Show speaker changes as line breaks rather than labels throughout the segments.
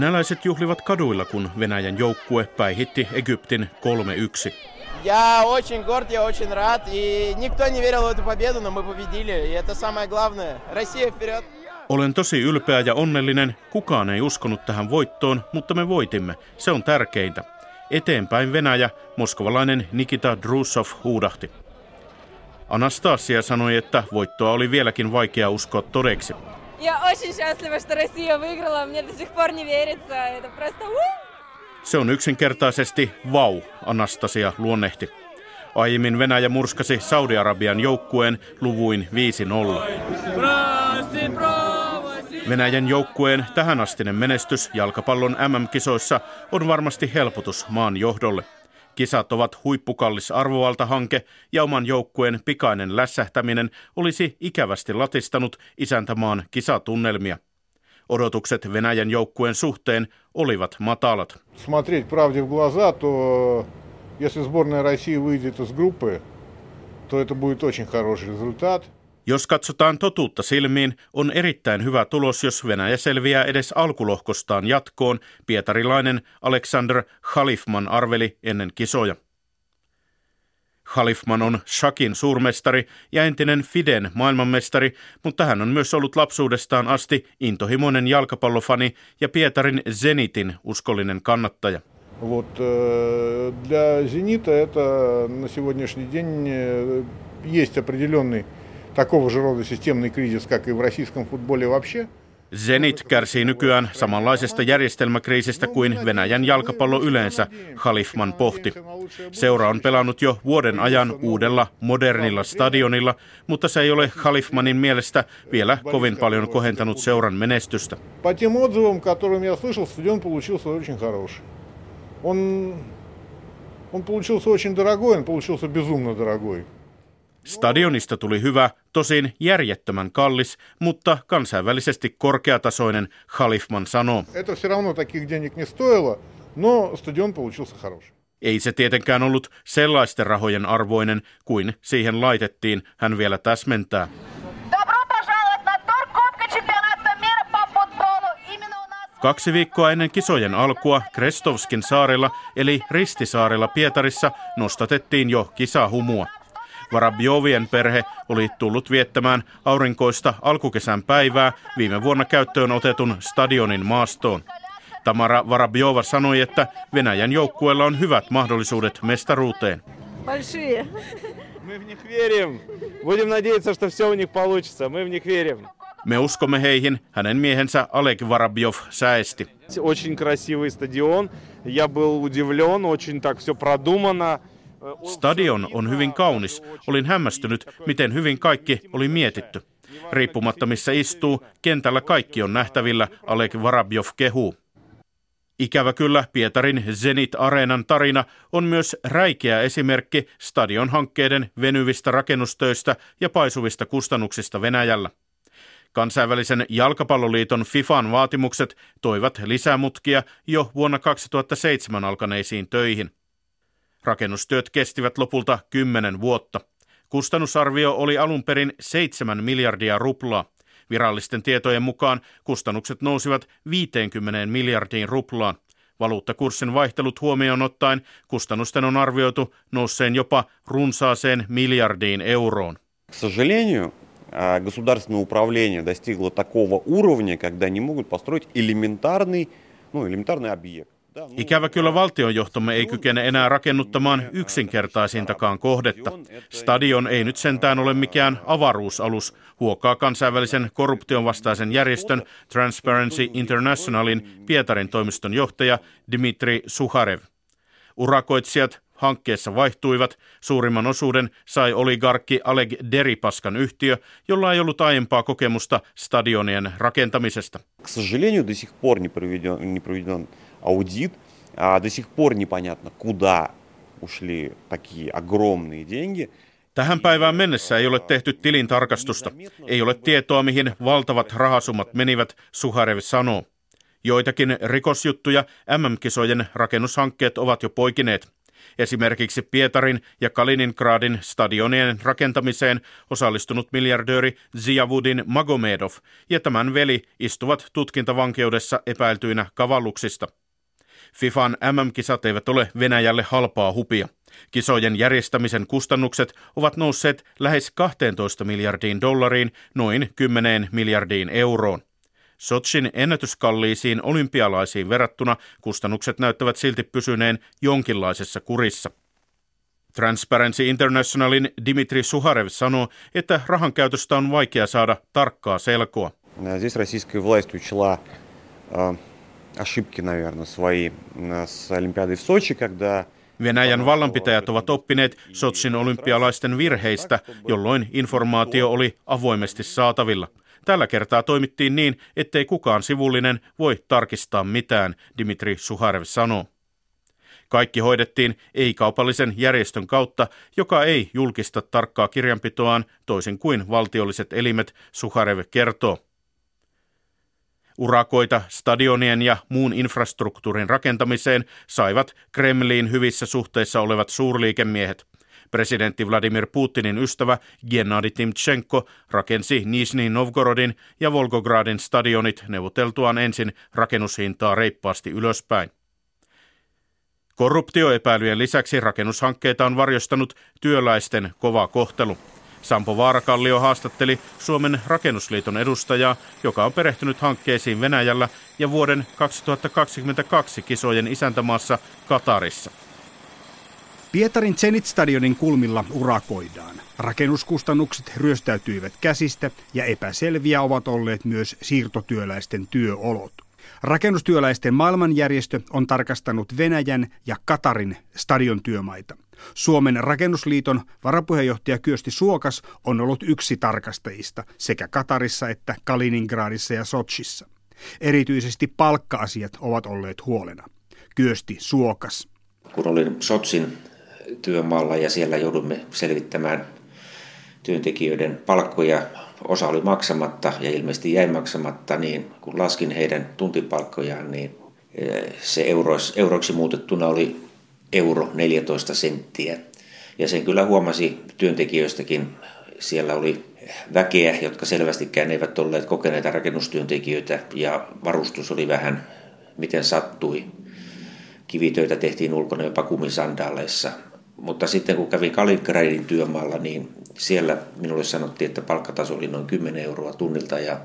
Venäläiset juhlivat kaduilla, kun Venäjän joukkue päihitti Egyptin 3-1.
Я очень горд, я очень рад. И никто не верил в эту победу, но мы победили. И это самое главное. Россия вперед!
Olen tosi ylpeä ja onnellinen. Kukaan ei uskonut tähän voittoon, mutta me voitimme. Se on tärkeintä. Eteenpäin Venäjä, moskovalainen Nikita Drusov huudahti. Anastasia sanoi, että voittoa oli vieläkin vaikea uskoa todeksi.
Я очень счастлива, что Россия выиграла. Мне до сих пор не верится. Это просто...
Se on yksinkertaisesti vau, Anastasia luonnehti. Aiemmin Venäjä murskasi Saudi-Arabian joukkueen luvuin 5-0. Venäjän joukkueen tähänastinen menestys jalkapallon MM-kisoissa on varmasti helpotus maan johdolle. Kisat ovat huippukallis arvovaltahanke ja oman joukkueen pikainen lässähtäminen olisi ikävästi latistanut isäntämaan kisatunnelmia. Odotukset Venäjän joukkueen suhteen olivat matalat.
Смотреть правде в глаза, то если сборная России выйдет из группы, то это будет очень хороший результат.
Jos katsotaan totuutta silmiin, on erittäin hyvä tulos, jos Venäjä selviää edes alkulohkostaan jatkoon, pietarilainen Alexander Khalifman arveli ennen kisoja. Khalifman on Shakin suurmestari ja entinen Fiden maailmanmestari, mutta hän on myös ollut lapsuudestaan asti intohimoinen jalkapallofani ja Pietarin Zenitin uskollinen kannattaja.
Вот, э, для «Зенита» это на сегодняшний день э, есть определенный такого же рода системный кризис, как и в российском футболе вообще.
Zenit kärsii nykyään samanlaisesta järjestelmäkriisistä kuin Venäjän jalkapallo yleensä, Khalifman pohti. Seura on pelannut jo vuoden ajan uudella, modernilla stadionilla, mutta se ei ole Khalifmanin mielestä vielä kovin paljon kohentanut seuran menestystä.
По тем отзывам, которым я слышал, стадион получился очень хороший. Он, он получился очень дорогой, он получился безумно дорогой.
Stadionista tuli hyvä, tosin järjettömän kallis, mutta kansainvälisesti korkeatasoinen, Khalifman sanoo. Ei se tietenkään ollut sellaisten rahojen arvoinen kuin siihen laitettiin, hän vielä täsmentää. Kaksi viikkoa ennen kisojen alkua Krestovskin saarella eli Ristisaarella Pietarissa nostatettiin jo kisahumua. Varabjovien perhe oli tullut viettämään aurinkoista alkukesän päivää viime vuonna käyttöön otetun stadionin maastoon. Tamara Varabjova sanoi, että Venäjän joukkueella on hyvät mahdollisuudet mestaruuteen.
Большие.
Мы в них верим. Будем надеяться, что все у них получится. Мы в них верим.
Me uskomme heihin, hänen miehensä Oleg Varabjov säesti.
Очень красивый стадион. Я был удивлен, очень так все продумано.
Stadion on hyvin kaunis. Olin hämmästynyt, miten hyvin kaikki oli mietitty. Riippumatta missä istuu, kentällä kaikki on nähtävillä, Oleg Varabjov kehuu. Ikävä kyllä Pietarin Zenit Areenan tarina on myös räikeä esimerkki stadion hankkeiden venyvistä rakennustöistä ja paisuvista kustannuksista Venäjällä. Kansainvälisen jalkapalloliiton FIFAn vaatimukset toivat lisämutkia jo vuonna 2007 alkaneisiin töihin. Rakennustyöt kestivät lopulta 10 vuotta. Kustannusarvio oli alun perin 7 miljardia ruplaa. Virallisten tietojen mukaan kustannukset nousivat 50 miljardiin ruplaan. Valuuttakurssin vaihtelut huomioon ottaen kustannusten on arvioitu nousseen jopa runsaaseen miljardiin euroon.
К сожалению, а, государственное управление достигло такого уровня, когда не могут построить элементарный, ну, элементарный объект. Да, ну,
Ikävä kyllä valtionjohtomme ei kykene enää rakennuttamaan yksinkertaisintakaan kohdetta. Stadion ei nyt sentään ole mikään avaruusalus, huokaa kansainvälisen korruption vastaisen järjestön Transparency Internationalin Pietarin toimiston johtaja Dmitri Suharev. Urakoitsijat hankkeessa vaihtuivat. Suurimman osuuden sai oligarkki Oleg Deripaskan yhtiö, jolla ei ollut aiempaa kokemusta stadionien rakentamisesta.
К сожалению, до сих пор не проведен, не проведен аудит, а до сих пор непонятно, куда ушли такие огромные деньги.
Tähän päivään mennessä ei ole tehty tilintarkastusta. Ei ole tietoa, mihin valtavat rahasummat menivät, Suharev sanoo. Joitakin rikosjuttuja MM-kisojen rakennushankkeet ovat jo poikineet. Esimerkiksi Pietarin ja Kaliningradin stadionien rakentamiseen osallistunut miljardööri Ziavudin Magomedov ja tämän veli istuvat tutkintavankeudessa epäiltyinä kavalluksista. FIFAn MM-kisat eivät ole Venäjälle halpaa hupia. Kisojen järjestämisen kustannukset ovat nousseet lähes 12 miljardiin dollariin, noin 10 miljardiin euroon. Sotsin ennätyskalliisiin olympialaisiin verrattuna kustannukset näyttävät silti pysyneen jonkinlaisessa kurissa. Transparency Internationalin Dimitri Suharev sanoo, että rahan käytöstä on vaikea saada tarkkaa selkoa.
Здесь российская власть учла э, ошибки, наверное, свои э, с Олимпиадой в Сочи, когда
Venäjän vallanpitäjät ovat oppineet Sotsin olympialaisten virheistä, jolloin informaatio oli avoimesti saatavilla. Tällä kertaa toimittiin niin, ettei kukaan sivullinen voi tarkistaa mitään, Dimitri Suharev sanoo. Kaikki hoidettiin ei-kaupallisen järjestön kautta, joka ei julkista tarkkaa kirjanpitoaan toisin kuin valtiolliset elimet, Suharev kertoo. Urakoita stadionien ja muun infrastruktuurin rakentamiseen saivat Kremliin hyvissä suhteissa olevat suurliikemiehet. Presidentti Vladimir Putinin ystävä Gennady Timchenko rakensi Nizhny Novgorodin ja Volgogradin stadionit neuvoteltuaan ensin rakennushintaa reippaasti ylöspäin. Korruptioepäilyjen lisäksi rakennushankkeita on varjostanut työläisten kova kohtelu. Sampo Vaarakallio haastatteli Suomen rakennusliiton edustajaa, joka on perehtynyt hankkeisiin Venäjällä ja vuoden 2022 kisojen isäntämaassa Katarissa.
Pietarin Zenit-stadionin kulmilla urakoidaan. Rakennuskustannukset ryöstäytyivät käsistä ja epäselviä ovat olleet myös siirtotyöläisten työolot. Rakennustyöläisten maailmanjärjestö on tarkastanut Venäjän ja Katarin stadion työmaita. Suomen rakennusliiton varapuheenjohtaja Kyösti Suokas on ollut yksi tarkastajista sekä Katarissa että Kaliningradissa ja Sochissa. Erityisesti palkka-asiat ovat olleet huolena. Kyösti Suokas.
Kun olin Sotsin työmaalla ja siellä joudumme selvittämään työntekijöiden palkkoja. Osa oli maksamatta ja ilmeisesti jäi maksamatta, niin kun laskin heidän tuntipalkkojaan, niin eh, se euroiksi muutettuna oli euro 14 senttiä. Ja sen kyllä huomasi työntekijöistäkin. Siellä oli väkeä, jotka selvästikään eivät olleet kokeneita rakennustyöntekijöitä ja varustus oli vähän miten sattui. Kivitöitä tehtiin ulkona jopa kumisandaaleissa mutta sitten kun kävin Kaliningradin työmaalla, niin siellä minulle sanottiin, että palkkataso oli noin 10 euroa tunnilta ja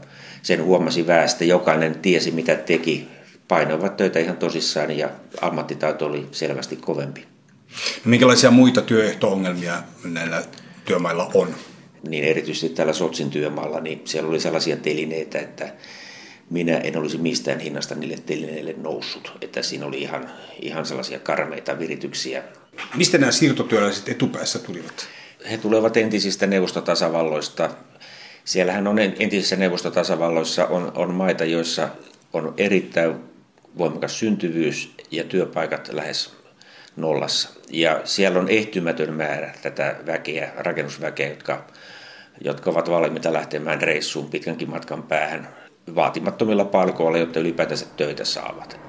sen huomasi väestä. Jokainen tiesi, mitä teki. Painoivat töitä ihan tosissaan ja ammattitaito oli selvästi kovempi.
No, minkälaisia muita työehto-ongelmia näillä työmailla on?
Niin erityisesti täällä Sotsin työmaalla, niin siellä oli sellaisia telineitä, että minä en olisi mistään hinnasta niille telineille noussut. Että siinä oli ihan, ihan sellaisia karmeita virityksiä
Mistä nämä siirtotyöläiset etupäässä tulivat?
He tulevat entisistä neuvostotasavalloista. Siellähän on entisissä neuvostotasavalloissa on, on maita, joissa on erittäin voimakas syntyvyys ja työpaikat lähes nollassa. Ja siellä on ehtymätön määrä tätä väkeä, rakennusväkeä, jotka, jotka ovat valmiita lähtemään reissuun pitkänkin matkan päähän vaatimattomilla palkoilla, jotta ylipäätänsä töitä saavat.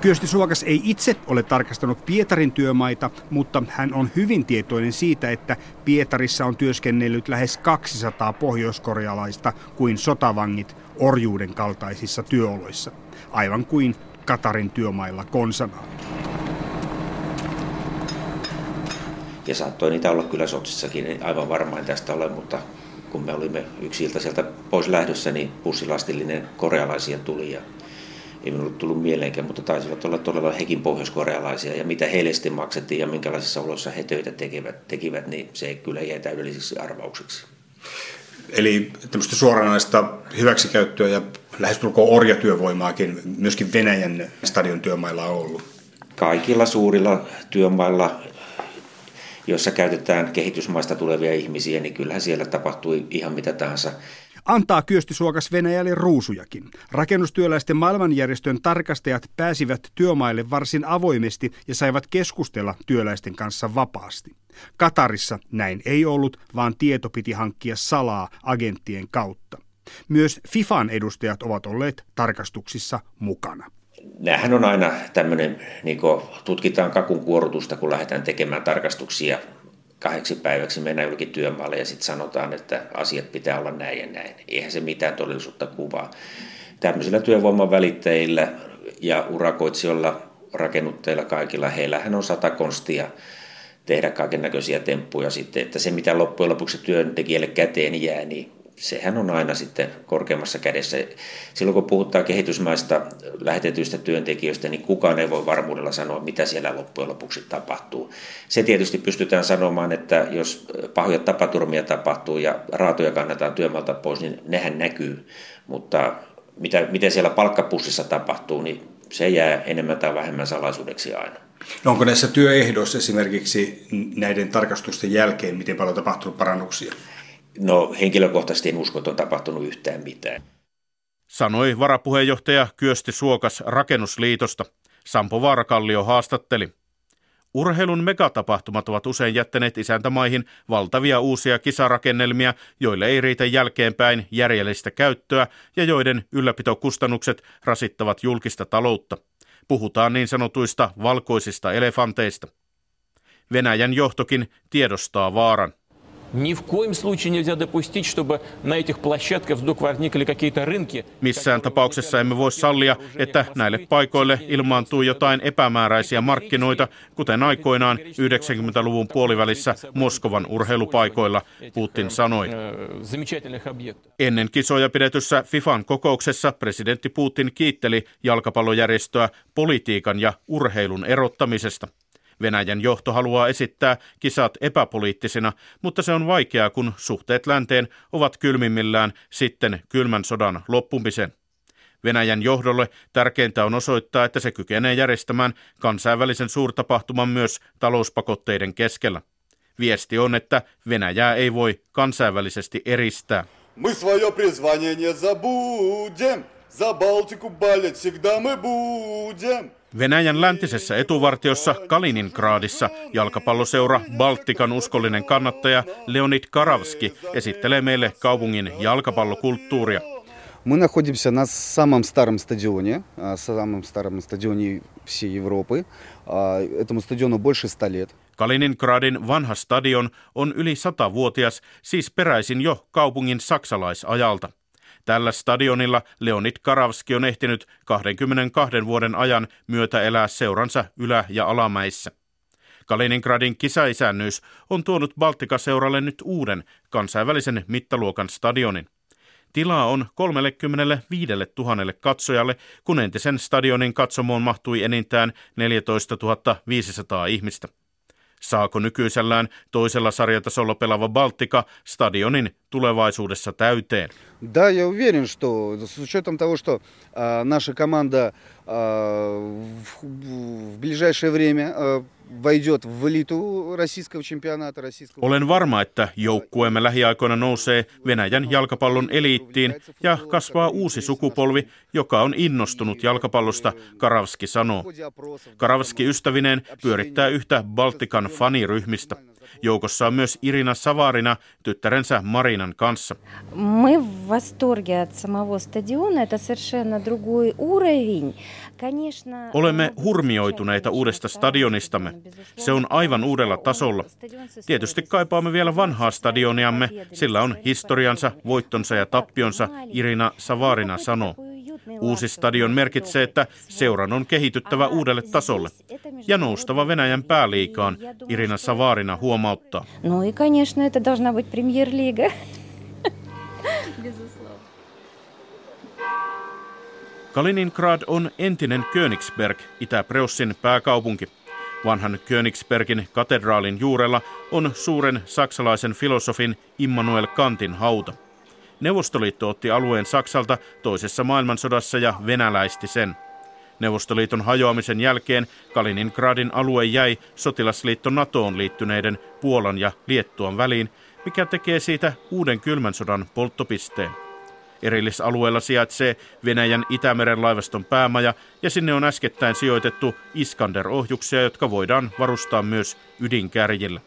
Kyösti Suokas ei itse ole tarkastanut Pietarin työmaita, mutta hän on hyvin tietoinen siitä, että Pietarissa on työskennellyt lähes 200 pohjoiskorealaista kuin sotavangit orjuuden kaltaisissa työoloissa, aivan kuin Katarin työmailla konsanaan.
Ja saattoi niitä olla kyllä Sotsissakin, aivan varmaan tästä ole, mutta kun me olimme yksi ilta sieltä pois lähdössä, niin bussilastillinen korealaisia tuli ja ei minulle tullut mieleenkään, mutta taisivat olla todella hekin pohjoiskorealaisia ja mitä heille sitten maksettiin ja minkälaisissa oloissa he töitä tekevät, tekivät, niin se kyllä jäi täydellisiksi arvaukseksi.
Eli tämmöistä suoranaista hyväksikäyttöä ja lähestulkoon orjatyövoimaakin myöskin Venäjän stadion työmailla on ollut.
Kaikilla suurilla työmailla, joissa käytetään kehitysmaista tulevia ihmisiä, niin kyllähän siellä tapahtui ihan mitä tahansa
antaa Suokas Venäjälle ruusujakin. Rakennustyöläisten maailmanjärjestön tarkastajat pääsivät työmaille varsin avoimesti ja saivat keskustella työläisten kanssa vapaasti. Katarissa näin ei ollut, vaan tieto piti hankkia salaa agenttien kautta. Myös FIFAn edustajat ovat olleet tarkastuksissa mukana.
Nämähän on aina tämmöinen, niin tutkitaan kakun kuorutusta, kun lähdetään tekemään tarkastuksia kahdeksi päiväksi mennä jollekin työmaalle ja sitten sanotaan, että asiat pitää olla näin ja näin. Eihän se mitään todellisuutta kuvaa. Tämmöisillä työvoiman välittäjillä ja urakoitsijoilla, rakennuttajilla kaikilla, heillähän on sata konstia tehdä kaiken näköisiä temppuja sitten, että se mitä loppujen lopuksi työntekijälle käteen jää, niin sehän on aina sitten korkeammassa kädessä. Silloin kun puhutaan kehitysmaista lähetetyistä työntekijöistä, niin kukaan ei voi varmuudella sanoa, mitä siellä loppujen lopuksi tapahtuu. Se tietysti pystytään sanomaan, että jos pahoja tapaturmia tapahtuu ja raatoja kannetaan työmaalta pois, niin nehän näkyy. Mutta mitä, miten siellä palkkapussissa tapahtuu, niin se jää enemmän tai vähemmän salaisuudeksi aina.
No onko näissä työehdoissa esimerkiksi näiden tarkastusten jälkeen, miten paljon on tapahtunut parannuksia?
No henkilökohtaisesti en usko, että on tapahtunut yhtään mitään.
Sanoi varapuheenjohtaja Kyösti Suokas Rakennusliitosta. Sampo Vaarakallio haastatteli. Urheilun megatapahtumat ovat usein jättäneet isäntämaihin valtavia uusia kisarakennelmia, joille ei riitä jälkeenpäin järjellistä käyttöä ja joiden ylläpitokustannukset rasittavat julkista taloutta. Puhutaan niin sanotuista valkoisista elefanteista. Venäjän johtokin tiedostaa vaaran. Ни в коем случае нельзя допустить, чтобы на этих площадках вдруг возникли какие-то рынки. Missään tapauksessa emme voi sallia, että näille paikoille ilmaantuu jotain epämääräisiä markkinoita, kuten aikoinaan 90-luvun puolivälissä Moskovan urheilupaikoilla, Putin sanoi. Ennen kisoja pidetyssä FIFAn kokouksessa presidentti Putin kiitteli jalkapallojärjestöä politiikan ja urheilun erottamisesta. Venäjän johto haluaa esittää kisat epäpoliittisina, mutta se on vaikeaa, kun suhteet länteen ovat kylmimmillään sitten kylmän sodan loppumisen. Venäjän johdolle tärkeintä on osoittaa, että se kykenee järjestämään kansainvälisen suurtapahtuman myös talouspakotteiden keskellä. Viesti on, että Venäjää ei voi kansainvälisesti eristää. Мы свое призвание не забудем, за Балтику болеть всегда мы будем. Venäjän läntisessä etuvartiossa Kaliningradissa jalkapalloseura Baltikan uskollinen kannattaja Leonid Karavski esittelee meille kaupungin jalkapallokulttuuria. Мы находимся на самом старом стадионе, самом старом стадионе всей Европы. Этому стадиону больше ста лет. Kaliningradin vanha stadion on yli satavuotias, siis peräisin jo kaupungin saksalaisajalta. Tällä stadionilla Leonid Karavski on ehtinyt 22 vuoden ajan myötä elää seuransa ylä- ja alamäissä. Kaliningradin kisaisännyys on tuonut Baltika-seuralle nyt uuden kansainvälisen mittaluokan stadionin. Tilaa on 35 000 katsojalle, kun entisen stadionin katsomoon mahtui enintään 14 500 ihmistä. Saako nykyisellään toisella sarjatasolla pelaava Baltika stadionin tulevaisuudessa täyteen?
Да, я уверен, что с учетом того, что э, наша команда э, в, в ближайшее время э, войдет в элиту российского чемпионата. Российского...
Olen varma, että joukkueemme lähiaikoina nousee Venäjän jalkapallon eliittiin ja kasvaa uusi sukupolvi, joka on innostunut jalkapallosta, Karavski sanoo. Karavski ystävineen pyörittää yhtä Baltikan faniryhmistä. Joukossa on myös Irina Savarina tyttärensä Marinan kanssa. Мы в восторге от самого стадиона. Это совершенно другой уровень. Olemme hurmioituneita uudesta stadionistamme. Se on aivan uudella tasolla. Tietysti kaipaamme vielä vanhaa stadioniamme, sillä on historiansa, voittonsa ja tappionsa, Irina Savarina sanoo. Uusi stadion merkitsee, että seuran on kehityttävä uudelle tasolle ja noustava Venäjän pääliikaan, Irina Savarina huomauttaa. No и, конечно, это должна быть премьер-лига. Kaliningrad on entinen Königsberg, Itä-Preussin pääkaupunki. Vanhan Königsbergin katedraalin juurella on suuren saksalaisen filosofin Immanuel Kantin hauta. Neuvostoliitto otti alueen Saksalta toisessa maailmansodassa ja venäläisti sen. Neuvostoliiton hajoamisen jälkeen Kaliningradin alue jäi sotilasliitto NATOon liittyneiden Puolan ja Liettuan väliin, mikä tekee siitä uuden kylmän sodan polttopisteen. Erillisalueella sijaitsee Venäjän Itämeren laivaston päämaja ja sinne on äskettäin sijoitettu Iskander-ohjuksia, jotka voidaan varustaa myös ydinkärjillä.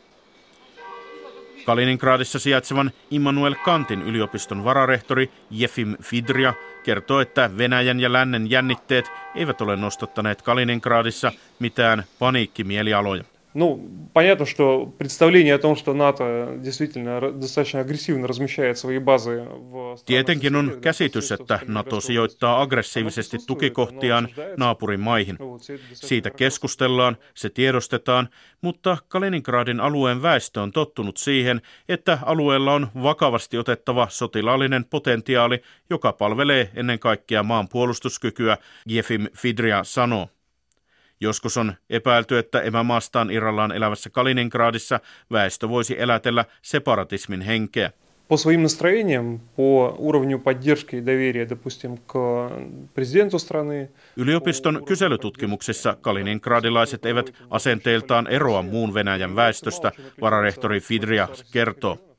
Kaliningradissa sijaitsevan Immanuel Kantin yliopiston vararehtori Jefim Fidria kertoo, että Venäjän ja lännen jännitteet eivät ole nostattaneet Kaliningradissa mitään paniikkimielialoja.
Ну, понятно, что представление о том, что НАТО действительно достаточно агрессивно размещает свои базы в...
Tietenkin on käsitys, että NATO sijoittaa aggressiivisesti tukikohtiaan naapurimaihin. Siitä keskustellaan, se tiedostetaan, mutta Kaliningradin alueen väestö on tottunut siihen, että alueella on vakavasti otettava sotilaallinen potentiaali, joka palvelee ennen kaikkea maan puolustuskykyä, Jefim Fidria sanoo. Joskus on epäilty, että emämaastaan irrallaan elävässä Kaliningradissa väestö voisi elätellä separatismin henkeä.
По своим настроениям, по уровню поддержки и доверия, допустим, к президенту страны.
Yliopiston kyselytutkimuksissa kaliningradilaiset eivät asenteiltaan eroa muun Venäjän väestöstä, vararehtori Fidria kertoo.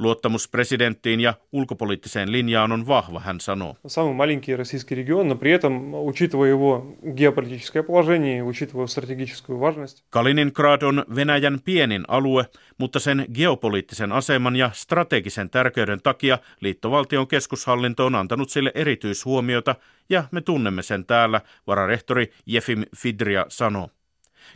Luottamus presidenttiin ja ulkopoliittiseen linjaan on vahva, hän sanoo.
Самый маленький российский регион, но при этом, учитывая его геополитическое положение, учитывая стратегическую важность.
Kaliningrad on Venäjän pienin alue, mutta sen geopoliittisen aseman ja strategisen tärkeyden takia liittovaltion keskushallinto on antanut sille erityishuomiota ja me tunnemme sen täällä, vararehtori Jefim Fidria sanoo.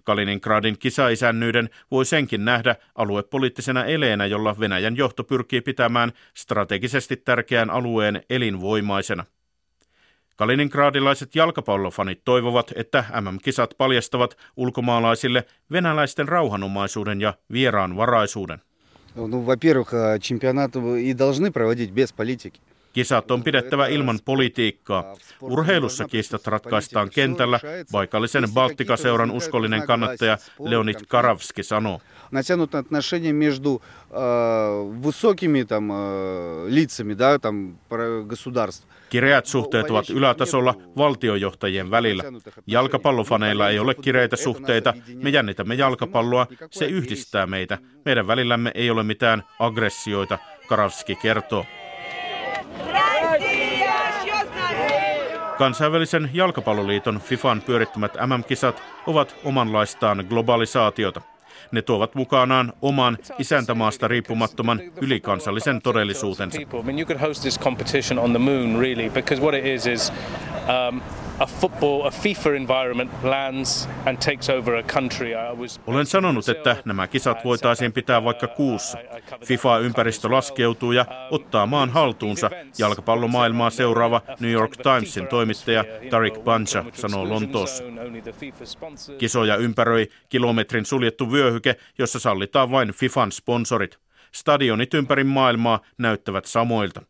Kaliningradin kisaisännyyden voi senkin nähdä aluepoliittisena eleenä, jolla Venäjän johto pyrkii pitämään strategisesti tärkeän alueen elinvoimaisena. Kaliningradilaiset jalkapallofanit toivovat, että MM-kisat paljastavat ulkomaalaisille venäläisten rauhanomaisuuden ja vieraanvaraisuuden.
Ну, во-первых, чемпионат и должны проводить без политики.
Kisat on pidettävä ilman politiikkaa. Urheilussa kistat ratkaistaan kentällä, paikallisen Baltika-seuran uskollinen kannattaja Leonid Karavski sanoo.
Натянут отношения между высокими там лицами, да, там государств.
Kireät suhteet ovat ylätasolla valtiojohtajien välillä. Jalkapallofaneilla ei ole kireitä suhteita. Me jännitämme jalkapalloa. Se yhdistää meitä. Meidän välillämme ei ole mitään aggressioita, Karavski kertoo. Kansainvälisen jalkapalloliiton FIFAn pyörittämät MM-kisat ovat omanlaistaan globalisaatiota. Ne tuovat mukanaan oman isäntämaasta riippumattoman ylikansallisen todellisuutensa a football, a FIFA environment lands and takes over a country. Olen sanonut, että nämä kisat voitaisiin pitää vaikka kuussa. FIFA-ympäristö laskeutuu ja ottaa maan haltuunsa. Jalkapallomaailmaa seuraava New York Timesin toimittaja Tariq Banja sanoo Lontoossa. Kisoja ympäröi kilometrin suljettu vyöhyke, jossa sallitaan vain FIFAn sponsorit. Stadionit ympäri maailmaa näyttävät samoilta.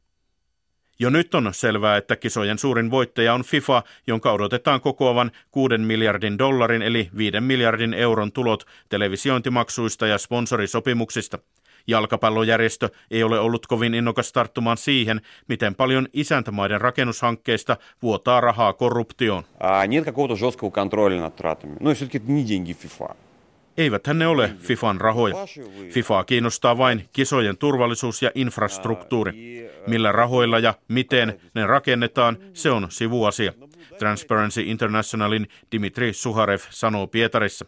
Jo nyt on selvää, että kisojen suurin voittaja on FIFA, jonka odotetaan kokoavan 6 miljardin dollarin eli 5 miljardin euron tulot televisiointimaksuista ja sponsorisopimuksista. Jalkapallojärjestö ei ole ollut kovin innokas tarttumaan siihen, miten paljon isäntämaiden rakennushankkeista vuotaa rahaa korruptioon.
Нет какого-то жесткого контроля над тратами. Ну и все-таки это не деньги FIFA.
Eiväthän ne ole FIFAn rahoja. FIFAa kiinnostaa vain kisojen turvallisuus ja infrastruktuuri. Millä rahoilla ja miten ne rakennetaan, se on sivuasia. Transparency Internationalin Dimitri Suharev sanoo Pietarissa.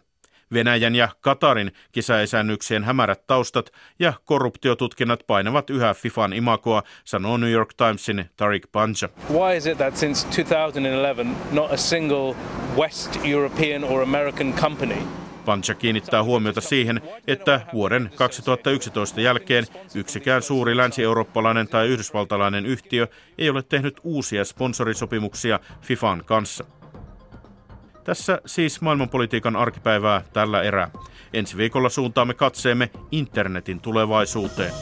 Venäjän ja Katarin kisaesännyksien hämärät taustat ja korruptiotutkinnat painavat yhä FIFAn imakoa, sanoo New York Timesin Tariq Banja. Why is it that since 2011 not a single West European or American company Pancha kiinnittää huomiota siihen, että vuoden 2011 jälkeen yksikään suuri länsi-eurooppalainen tai yhdysvaltalainen yhtiö ei ole tehnyt uusia sponsorisopimuksia FIFAn kanssa. Tässä siis maailmanpolitiikan arkipäivää tällä erää. Ensi viikolla suuntaamme katseemme internetin tulevaisuuteen.